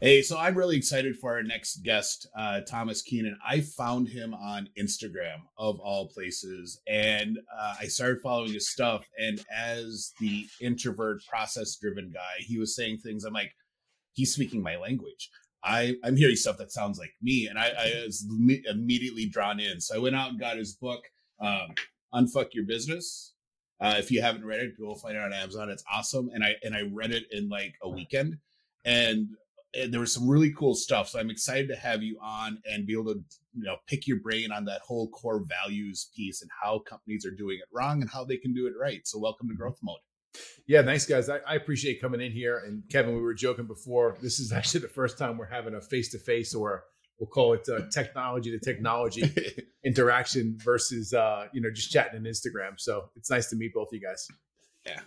Hey, so I'm really excited for our next guest, uh, Thomas Keenan. I found him on Instagram, of all places, and uh, I started following his stuff. And as the introvert, process-driven guy, he was saying things. I'm like, he's speaking my language. I, I'm hearing stuff that sounds like me, and I, I was immediately drawn in. So I went out and got his book, um, "Unfuck Your Business." Uh, if you haven't read it, go find it on Amazon. It's awesome, and I and I read it in like a weekend. And and there was some really cool stuff. So I'm excited to have you on and be able to, you know, pick your brain on that whole core values piece and how companies are doing it wrong and how they can do it right. So welcome to. Growth Mode. Yeah, thanks guys. I, I appreciate coming in here. And Kevin, we were joking before. This is actually the first time we're having a face to face or we'll call it uh, technology to technology interaction versus uh, you know just chatting on Instagram. So it's nice to meet both of you guys. Yeah.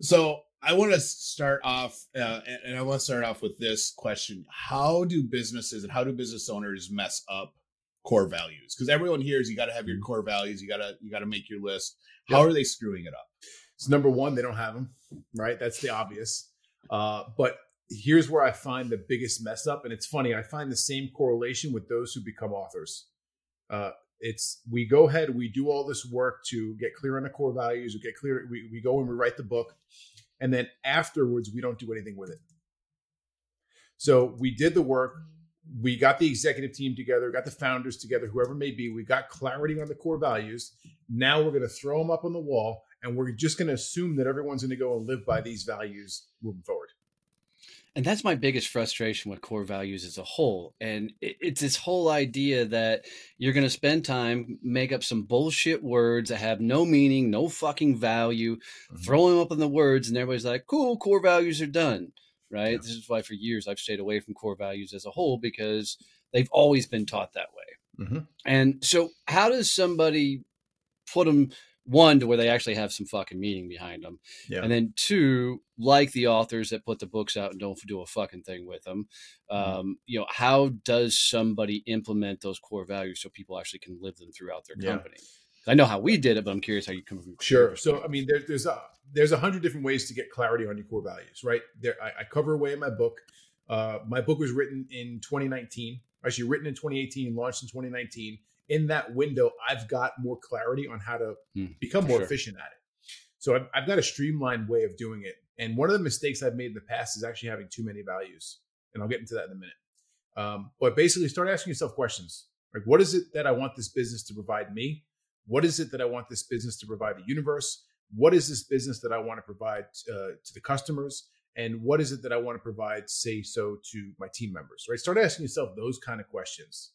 So I want to start off, uh, and I want to start off with this question: How do businesses and how do business owners mess up core values? Because everyone hears you got to have your mm-hmm. core values, you gotta you gotta make your list. How yep. are they screwing it up? So number one, they don't have them. Right, that's the obvious. Uh, but here's where I find the biggest mess up, and it's funny. I find the same correlation with those who become authors. Uh, it's we go ahead, we do all this work to get clear on the core values, we get clear, we, we go and we write the book and then afterwards we don't do anything with it. So we did the work. We got the executive team together, got the founders together, whoever may be. We got clarity on the core values. Now we're going to throw them up on the wall, and we're just going to assume that everyone's going to go and live by these values moving forward. And that's my biggest frustration with core values as a whole. And it's this whole idea that you're going to spend time, make up some bullshit words that have no meaning, no fucking value, mm-hmm. throw them up in the words, and everybody's like, cool, core values are done. Right. Yeah. This is why for years I've stayed away from core values as a whole because they've always been taught that way. Mm-hmm. And so, how does somebody put them one to where they actually have some fucking meaning behind them yeah. and then two like the authors that put the books out and don't do a fucking thing with them mm-hmm. um, you know how does somebody implement those core values so people actually can live them throughout their yeah. company i know how we did it but i'm curious how you come from sure so i mean there, there's a there's a hundred different ways to get clarity on your core values right there i, I cover away in my book uh, my book was written in 2019 actually written in 2018 launched in 2019 in that window, I've got more clarity on how to mm, become more sure. efficient at it. So I've, I've, got a streamlined way of doing it. And one of the mistakes I've made in the past is actually having too many values. And I'll get into that in a minute. Um, but basically, start asking yourself questions like, what is it that I want this business to provide me? What is it that I want this business to provide the universe? What is this business that I want to provide uh, to the customers? And what is it that I want to provide, say so, to my team members? Right? Start asking yourself those kind of questions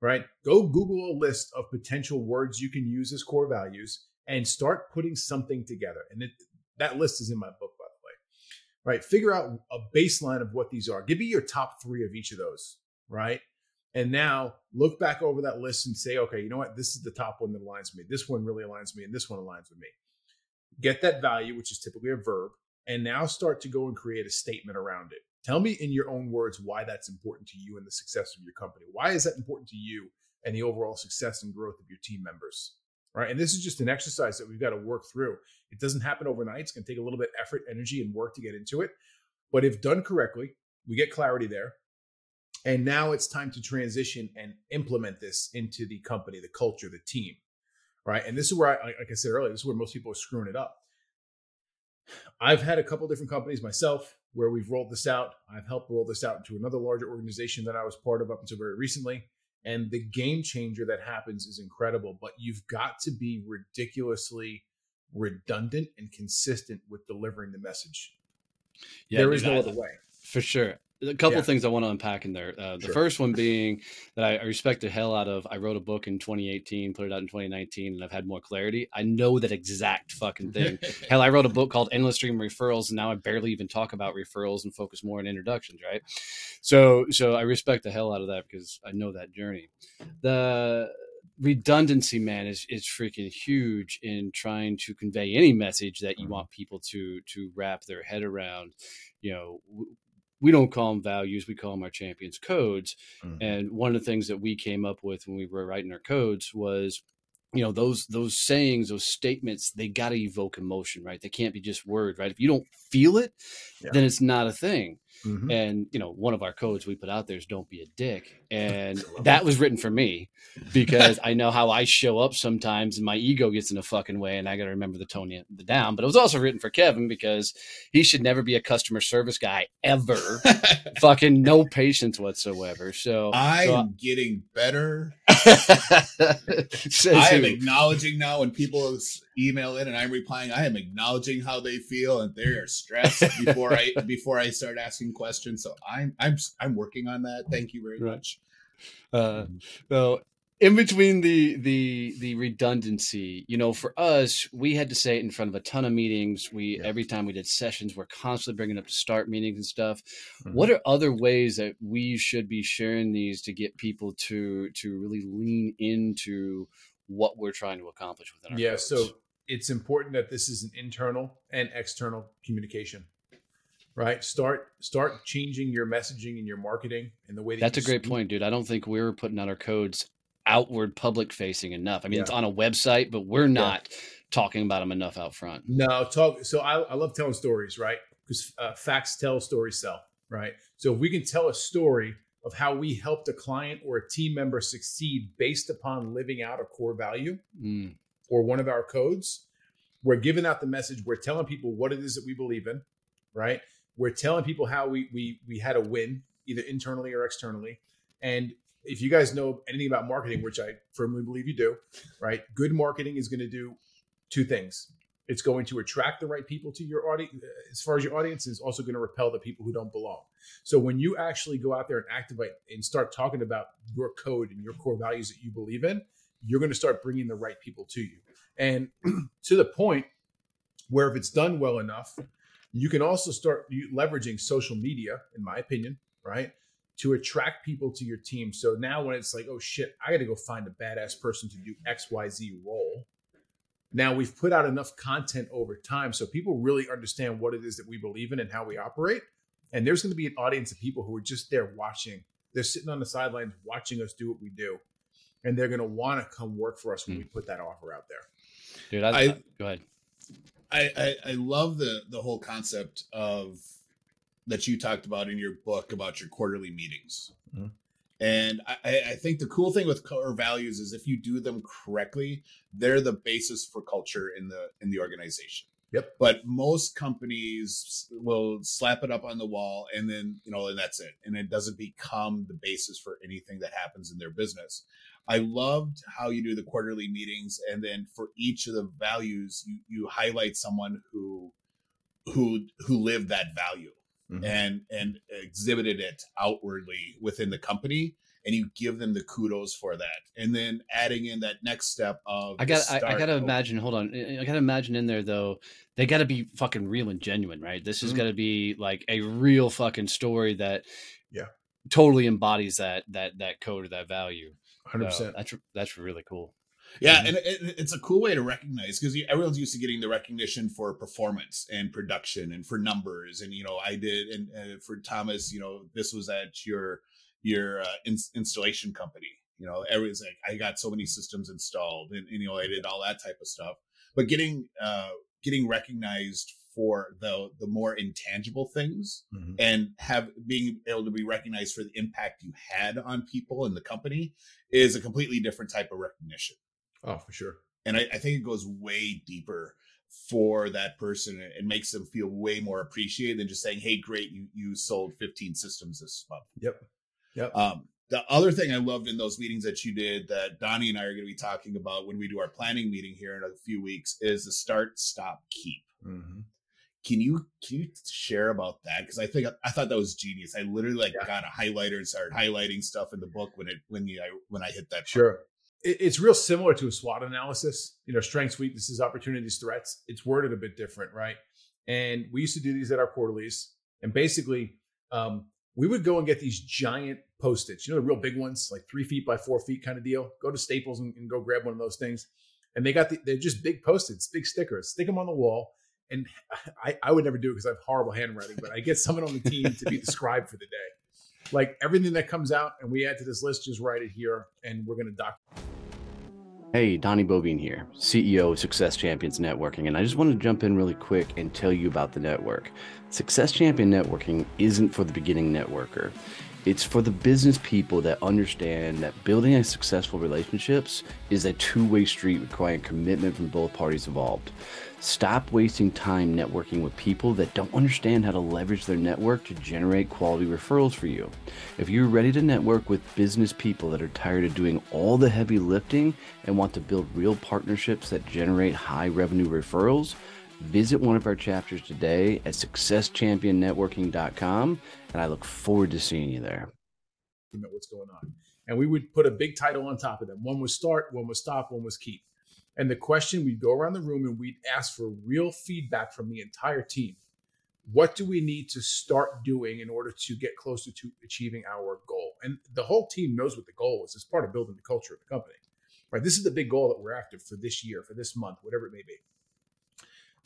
right? Go Google a list of potential words you can use as core values and start putting something together. And it, that list is in my book, by the way, right? Figure out a baseline of what these are. Give me your top three of each of those, right? And now look back over that list and say, okay, you know what? This is the top one that aligns with me. This one really aligns with me, and this one aligns with me. Get that value, which is typically a verb, and now start to go and create a statement around it. Tell me in your own words why that's important to you and the success of your company. Why is that important to you and the overall success and growth of your team members? Right. And this is just an exercise that we've got to work through. It doesn't happen overnight. It's going to take a little bit of effort, energy, and work to get into it. But if done correctly, we get clarity there. And now it's time to transition and implement this into the company, the culture, the team. Right. And this is where I, like I said earlier, this is where most people are screwing it up. I've had a couple different companies myself where we've rolled this out. I've helped roll this out to another larger organization that I was part of up until very recently. And the game changer that happens is incredible, but you've got to be ridiculously redundant and consistent with delivering the message. Yeah, there is no other way. For sure a couple yeah. things I want to unpack in there. Uh, the sure. first one being that I, respect the hell out of. I wrote a book in 2018, put it out in 2019, and I've had more clarity. I know that exact fucking thing. hell, I wrote a book called Endless Stream Referrals, and now I barely even talk about referrals and focus more on introductions. Right. So, so I respect the hell out of that because I know that journey. The redundancy man is is freaking huge in trying to convey any message that you mm-hmm. want people to to wrap their head around you know we don't call them values we call them our champions codes mm-hmm. and one of the things that we came up with when we were writing our codes was you know those those sayings those statements they got to evoke emotion right they can't be just words right if you don't feel it yeah. then it's not a thing Mm-hmm. And you know, one of our codes we put out there is "Don't be a dick," and that was written for me because I know how I show up sometimes, and my ego gets in the fucking way, and I got to remember the tone the down. But it was also written for Kevin because he should never be a customer service guy ever. fucking no patience whatsoever. So I'm so, getting better. I am acknowledging now when people email in and I'm replying, I am acknowledging how they feel and they are stressed before I before I start asking questions. So I'm I'm I'm working on that. Thank you very right. much. Uh, well, in between the the the redundancy you know for us we had to say it in front of a ton of meetings we yeah. every time we did sessions we're constantly bringing up to start meetings and stuff mm-hmm. what are other ways that we should be sharing these to get people to to really lean into what we're trying to accomplish within our yeah codes? so it's important that this is an internal and external communication right start start changing your messaging and your marketing and the way that that's a great speak. point dude i don't think we are putting out our codes outward public facing enough i mean yeah. it's on a website but we're not yeah. talking about them enough out front no talk so i, I love telling stories right because uh, facts tell stories sell right so if we can tell a story of how we helped a client or a team member succeed based upon living out a core value mm or one of our codes, we're giving out the message. We're telling people what it is that we believe in, right? We're telling people how we we we had a win, either internally or externally. And if you guys know anything about marketing, which I firmly believe you do, right? Good marketing is going to do two things. It's going to attract the right people to your audience. Uh, as far as your audience is also going to repel the people who don't belong. So when you actually go out there and activate and start talking about your code and your core values that you believe in, you're going to start bringing the right people to you. And to the point where if it's done well enough, you can also start leveraging social media, in my opinion, right? To attract people to your team. So now when it's like, oh shit, I got to go find a badass person to do XYZ role. Now we've put out enough content over time so people really understand what it is that we believe in and how we operate. And there's going to be an audience of people who are just there watching. They're sitting on the sidelines watching us do what we do and they're going to want to come work for us when mm. we put that offer out there. Dude, I, I, go ahead. I, I, I love the the whole concept of that you talked about in your book about your quarterly meetings. Mm-hmm. And I, I think the cool thing with core values is if you do them correctly, they're the basis for culture in the in the organization. Yep. But most companies will slap it up on the wall and then, you know, and that's it. And it doesn't become the basis for anything that happens in their business. I loved how you do the quarterly meetings, and then for each of the values, you you highlight someone who who who lived that value mm-hmm. and and exhibited it outwardly within the company and you give them the kudos for that and then adding in that next step of i got I, I, gotta imagine hold on i gotta imagine in there though they gotta be fucking real and genuine right this is mm-hmm. gotta be like a real fucking story that yeah totally embodies that that that code or that value Hundred so percent. That's that's really cool. Yeah, mm-hmm. and it, it's a cool way to recognize because everyone's used to getting the recognition for performance and production and for numbers. And you know, I did, and uh, for Thomas, you know, this was at your your uh, in, installation company. You know, everyone's like, I got so many systems installed, and, and, you know, I did all that type of stuff. But getting uh, getting recognized for the the more intangible things mm-hmm. and have being able to be recognized for the impact you had on people in the company is a completely different type of recognition. Oh, for sure. And I, I think it goes way deeper for that person and makes them feel way more appreciated than just saying, "Hey, great, you you sold 15 systems this month." Yep. Yep. Um, the other thing I loved in those meetings that you did that Donnie and I are going to be talking about when we do our planning meeting here in a few weeks is the start, stop, keep. Mm-hmm. Can you can you share about that? Because I think I thought that was genius. I literally like yeah. got a highlighter and started highlighting stuff in the book when it when you I, when I hit that. Sure, it's real similar to a SWOT analysis. You know, strengths, weaknesses, opportunities, threats. It's worded a bit different, right? And we used to do these at our quarterlies, and basically, um, we would go and get these giant post-its. You know, the real big ones, like three feet by four feet kind of deal. Go to Staples and, and go grab one of those things. And they got the, they're just big post-its, big stickers. Stick them on the wall and I, I would never do it because I have horrible handwriting, but I get someone on the team to be the scribe for the day. Like everything that comes out and we add to this list, just write it here and we're going to doc. Hey, Donnie Boivin here, CEO of Success Champions Networking, and I just want to jump in really quick and tell you about the network. Success Champion Networking isn't for the beginning networker. It's for the business people that understand that building a successful relationships is a two-way street requiring commitment from both parties involved. Stop wasting time networking with people that don't understand how to leverage their network to generate quality referrals for you. If you're ready to network with business people that are tired of doing all the heavy lifting and want to build real partnerships that generate high revenue referrals, visit one of our chapters today at successchampionnetworking.com and I look forward to seeing you there. What's going on? And we would put a big title on top of them. One was start, one was stop, one was keep. And the question we'd go around the room and we'd ask for real feedback from the entire team. What do we need to start doing in order to get closer to achieving our goal? And the whole team knows what the goal is. It's part of building the culture of the company. Right? This is the big goal that we're after for this year, for this month, whatever it may be.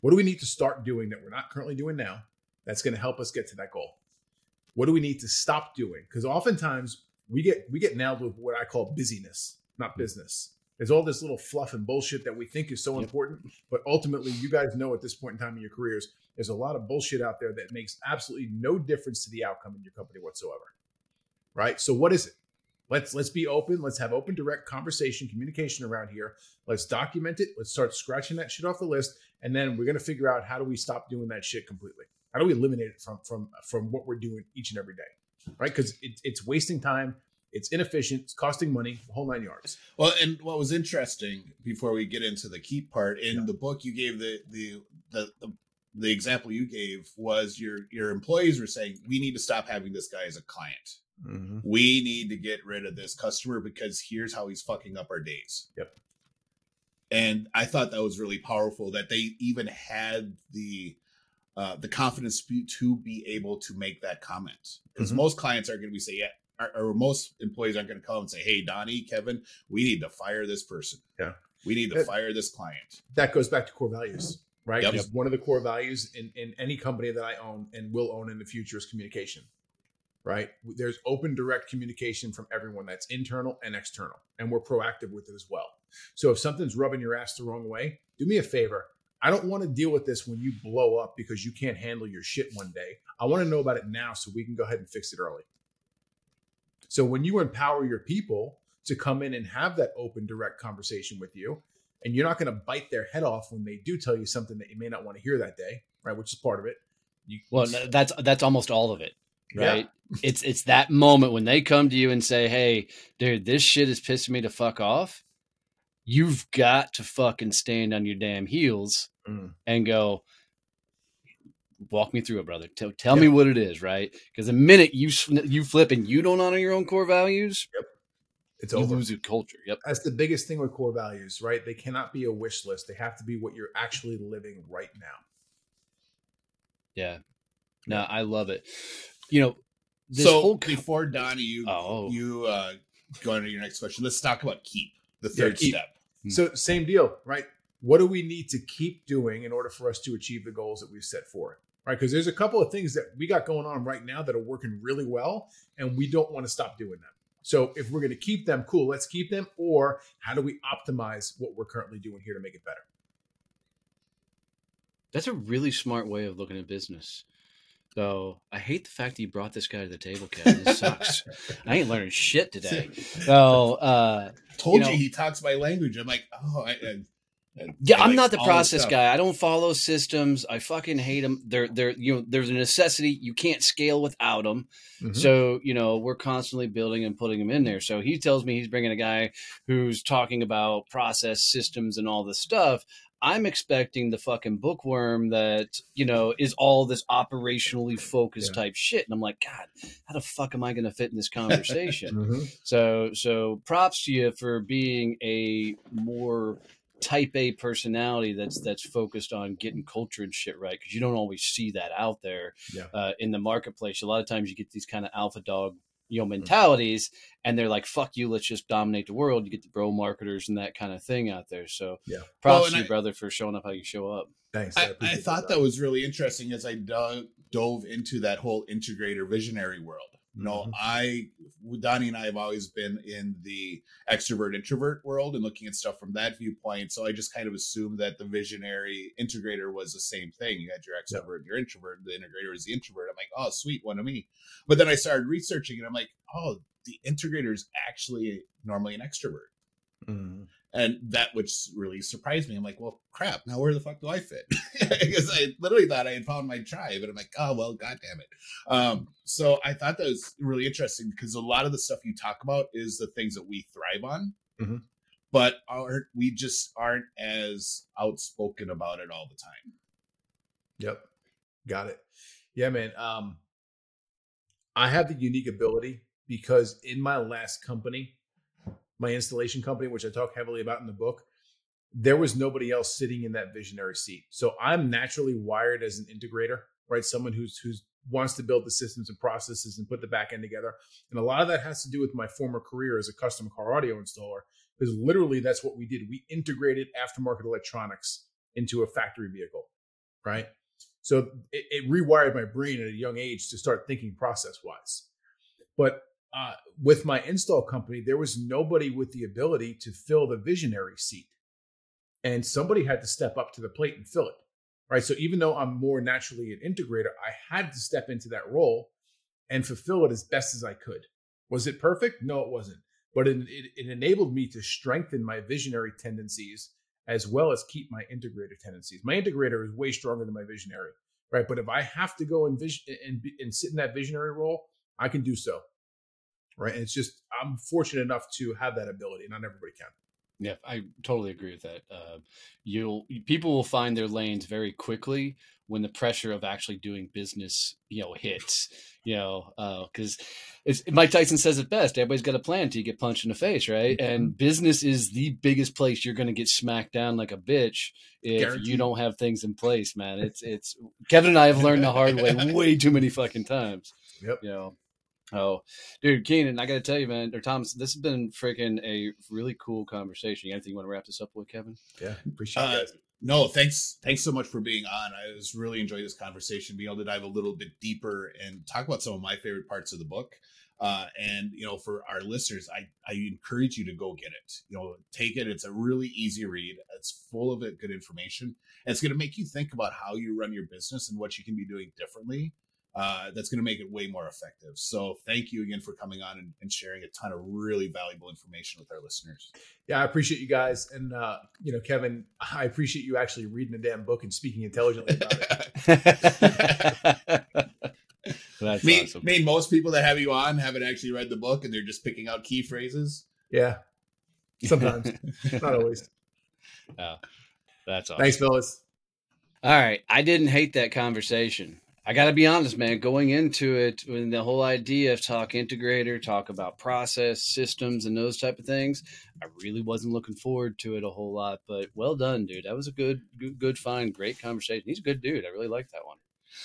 What do we need to start doing that we're not currently doing now that's going to help us get to that goal? What do we need to stop doing? Because oftentimes we get we get nailed with what I call busyness, not hmm. business. There's all this little fluff and bullshit that we think is so important, but ultimately, you guys know at this point in time in your careers, there's a lot of bullshit out there that makes absolutely no difference to the outcome in your company whatsoever. Right? So, what is it? Let's let's be open. Let's have open, direct conversation, communication around here. Let's document it. Let's start scratching that shit off the list, and then we're gonna figure out how do we stop doing that shit completely. How do we eliminate it from from from what we're doing each and every day, right? Because it, it's wasting time it's inefficient. It's costing money. The whole nine yards. Well, and what was interesting before we get into the keep part in yeah. the book, you gave the, the the the the example you gave was your your employees were saying we need to stop having this guy as a client. Mm-hmm. We need to get rid of this customer because here's how he's fucking up our days. Yep. And I thought that was really powerful that they even had the uh, the confidence to be able to make that comment because mm-hmm. most clients aren't going to be say, yeah, or, most employees aren't going to come and say, "Hey, Donnie, Kevin, we need to fire this person. Yeah, we need to it, fire this client." That goes back to core values, right? Yep. One of the core values in, in any company that I own and will own in the future is communication. Right? There's open, direct communication from everyone that's internal and external, and we're proactive with it as well. So if something's rubbing your ass the wrong way, do me a favor. I don't want to deal with this when you blow up because you can't handle your shit one day. I want to know about it now so we can go ahead and fix it early. So when you empower your people to come in and have that open, direct conversation with you, and you're not going to bite their head off when they do tell you something that you may not want to hear that day, right? Which is part of it. You, well, that's that's almost all of it, right? Yeah. it's it's that moment when they come to you and say, "Hey, dude, this shit is pissing me to fuck off." You've got to fucking stand on your damn heels mm. and go, walk me through it, brother. Tell, tell me what it is, right? Because the minute you you flip and you don't honor your own core values, yep, it's you over. lose your culture. Yep, that's the biggest thing with core values, right? They cannot be a wish list. They have to be what you're actually living right now. Yeah, no, I love it. You know, so whole co- before Donnie, you oh. you uh, go into your next question. Let's talk about keep the third yeah, keep. step. So same deal, right? What do we need to keep doing in order for us to achieve the goals that we've set for it? Right? Because there's a couple of things that we got going on right now that are working really well, and we don't want to stop doing them. So if we're going to keep them, cool, let's keep them. Or how do we optimize what we're currently doing here to make it better? That's a really smart way of looking at business. So I hate the fact that you brought this guy to the table, Kevin. This sucks. I ain't learning shit today. So uh, Told you, know- he talks my language. I'm like, oh, I, I yeah, I'm not the process guy. I don't follow systems. I fucking hate them. They're they're you know there's a necessity. You can't scale without them. Mhm. So, you know, we're constantly building and putting him in there. So he tells me he's bringing a guy who's talking about process systems and all this stuff. I'm expecting the fucking bookworm that, you know, is all this operationally focused Yeah. type shit. And I'm like, God, how the fuck am I going to fit in this conversation? Mhm. so, so props to you for being a more type A personality that's that's focused on getting culture and shit right because you don't always see that out there Yeah. uh, in the marketplace. A lot of times you get these kind of alpha dog you know mentalities and they're like fuck you let's just dominate the world you get the bro marketers and that kind of thing out there so Yeah. props Well, to you I- brother for showing up how you show up Thanks. I, I appreciate thought that was really interesting as I dug, dove into that whole integrator visionary world. You know, Mhm. I, Donnie and I have always been in the extrovert introvert world and looking at stuff from that viewpoint. So I just kind of assumed that the visionary integrator was the same thing. You had your extrovert and your introvert. The integrator is the introvert. I'm like, oh, sweet, one of me. But then I started researching and I'm like, oh, the integrator is actually normally an extrovert. Mhm. And that which really surprised me. I'm like, well, crap. Now where the fuck do I fit? because I literally thought I had found my tribe, and I'm like, oh well, god damn it. Um, so I thought that was really interesting because a lot of the stuff you talk about is the things that we thrive on, Mhm. but aren't we just aren't as outspoken about it all the time. Yep. Got it. Yeah, man. Um, I have the unique ability because in my last company, my installation company, which I talk heavily about in the book, there was nobody else sitting in that visionary seat. So I'm naturally wired as an integrator, right? Someone who's who's wants to build the systems and processes and put the back end together. And a lot of that has to do with my former career as a custom car audio installer, because literally that's what we did. We integrated aftermarket electronics into a factory vehicle, right? So it, it rewired my brain at a young age to start thinking process wise. But uh, with my install company, there was nobody with the ability to fill the visionary seat. And somebody had to step up to the plate and fill it. Right. So even though I'm more naturally an integrator, I had to step into that role and fulfill it as best as I could. Was it perfect? No, it wasn't. But it, it, it enabled me to strengthen my visionary tendencies as well as keep my integrator tendencies. My integrator is way stronger than my visionary, right? But if I have to go and vision and, and sit in that visionary role, I can do so, right? And it's just I'm fortunate enough to have that ability. Not everybody can. Yeah, I totally agree with that. Uh, you'll people will find their lanes very quickly when the pressure of actually doing business, you know, hits. You know, because it's Mike Tyson says it best: everybody's got a plan until you get punched in the face, right? And business is the biggest place you're going to get smacked down like a bitch if you don't have things in place, man. It's it's Kevin and I have learned the hard way way too many fucking times. Yep. You know. Oh, dude, Keenan, I got to tell you, man, or Thomas, this has been freaking a really cool conversation. Anything you want to wrap this up with, Kevin? Yeah, appreciate Uh, it. No, thanks. Thanks so much for being on. I was really enjoying this conversation, being able to dive a little bit deeper and talk about some of my favorite parts of the book. Uh, and you know, for our listeners, I I encourage you to go get it. You know, take it. It's a really easy read. It's full of good information. And it's going to make you think about how you run your business and what you can be doing differently. Uh, that's going to make it way more effective. So, thank you again for coming on and, and sharing a ton of really valuable information with our listeners. Yeah, I appreciate you guys, and uh, you know, Kevin, I appreciate you actually reading the damn book and speaking intelligently about it. That's Me, awesome. mean most people that have you on haven't actually read the book and they're just picking out key phrases. Yeah, sometimes, not always. That's awesome. Thanks, fellas. All right. I didn't hate that conversation. I got to be honest, man. Going into it, when the whole idea of talk integrator, talk about process systems and those type of things, I really wasn't looking forward to it a whole lot. But well done, dude. That was a good, good, good find. Great conversation. He's a good dude. I really like that one.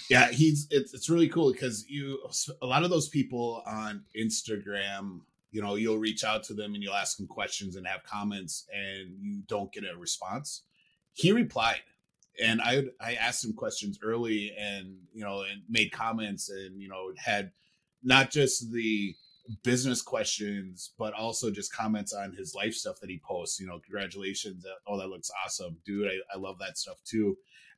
Yeah, he's it's it's really cool because you a lot of those people on Instagram you know you'll reach out to them and you'll ask them questions and have comments and you don't get a response he replied and i i asked him questions early and you know and made comments and you know had not just the business questions but also just comments on his life stuff that he posts you know congratulations oh that looks awesome. Dude i, I love that stuff too.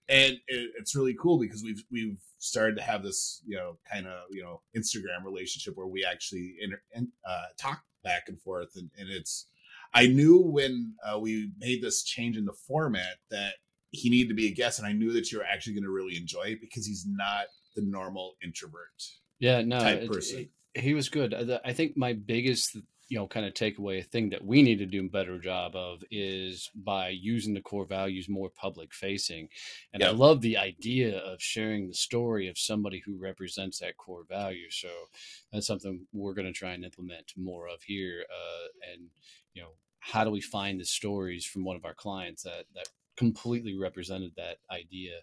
And it, it's really cool because we've we've started to have this you know kind of you know Instagram relationship where we actually inter, uh, talk back and forth, and, and it's I knew when uh, we made this change in the format that he needed to be a guest, and I knew that you were actually going to really enjoy it because he's not the normal introvert. Yeah, no, type person. It, it, he was good. I think my biggest you know kind of takeaway thing that we need to do a better job of is by using the core values more public facing and yep. i love the idea of sharing the story of somebody who represents that core value so that's something we're going to try and implement more of here uh, and you know how do we find the stories from one of our clients that that completely represented that idea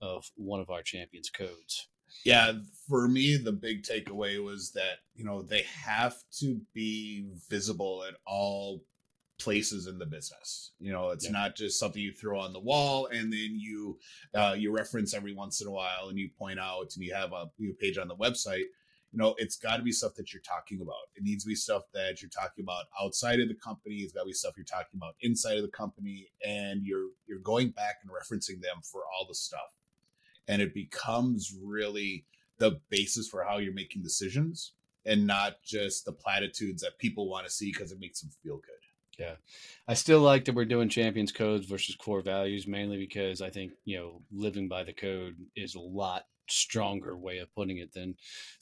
of one of our champions codes yeah, for me, the big takeaway was that, you know, they have to be visible at all places in the business. You know, it's yeah. not just something you throw on the wall and then you uh, you reference every once in a while and you point out and you have a you page on the website. You know, it's got to be stuff that you're talking about. It needs to be stuff that you're talking about outside of the company. It's got to be stuff you're talking about inside of the company, and you're you're going back and referencing them for all the stuff and it becomes really the basis for how you're making decisions and not just the platitudes that people want to see because it makes them feel good. Yeah. I still like that we're doing champions codes versus core values mainly because I think, you know, living by the code is a lot stronger way of putting it than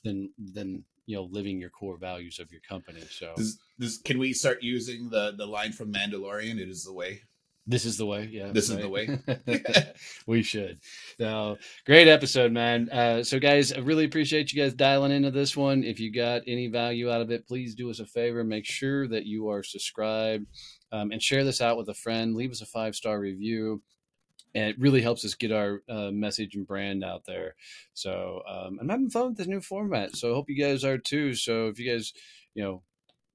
than than you know living your core values of your company so this, this, can we start using the the line from mandalorian it is the way this is the way. Yeah. This right. is the way. we should. So great episode, man. Uh, so, guys, I really appreciate you guys dialing into this one. If you got any value out of it, please do us a favor. Make sure that you are subscribed um, and share this out with a friend. Leave us a five star review. And it really helps us get our uh, message and brand out there. So um, I'm having fun with this new format. So I hope you guys are too. So if you guys, you know,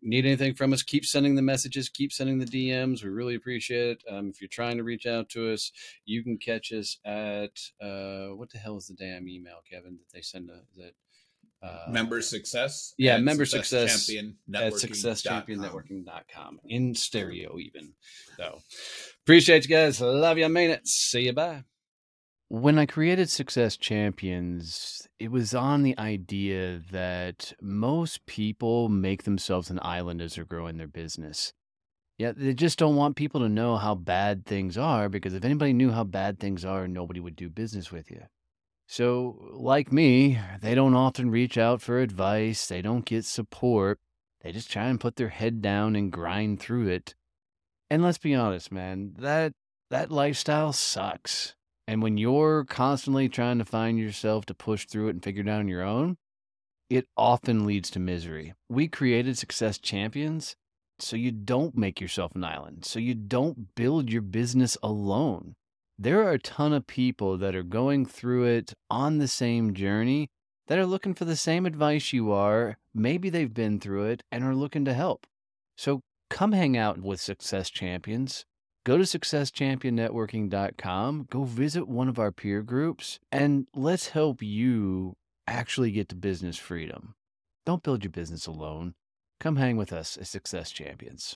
need anything from us, keep sending the messages, keep sending the DMs. We really appreciate it. Um, if you're trying to reach out to us, you can catch us at uh, what the hell is the damn email, Kevin, that they send? A, that uh, member success. Yeah, member success, success champion at successchampionnetworking.com in stereo, even. So appreciate you guys. Love you. I mean it. See you. Bye. When I created Success Champions, it was on the idea that most people make themselves an island as they're growing their business. Yet they just don't want people to know how bad things are because if anybody knew how bad things are, nobody would do business with you. So, like me, they don't often reach out for advice, they don't get support, they just try and put their head down and grind through it. And let's be honest, man, that that lifestyle sucks. And when you're constantly trying to find yourself to push through it and figure it out on your own, it often leads to misery. We created Success Champions so you don't make yourself an island, so you don't build your business alone. There are a ton of people that are going through it on the same journey that are looking for the same advice you are. Maybe they've been through it and are looking to help. So come hang out with Success Champions. Go to successchampionnetworking.com, go visit one of our peer groups, and let's help you actually get to business freedom. Don't build your business alone. Come hang with us as Success Champions.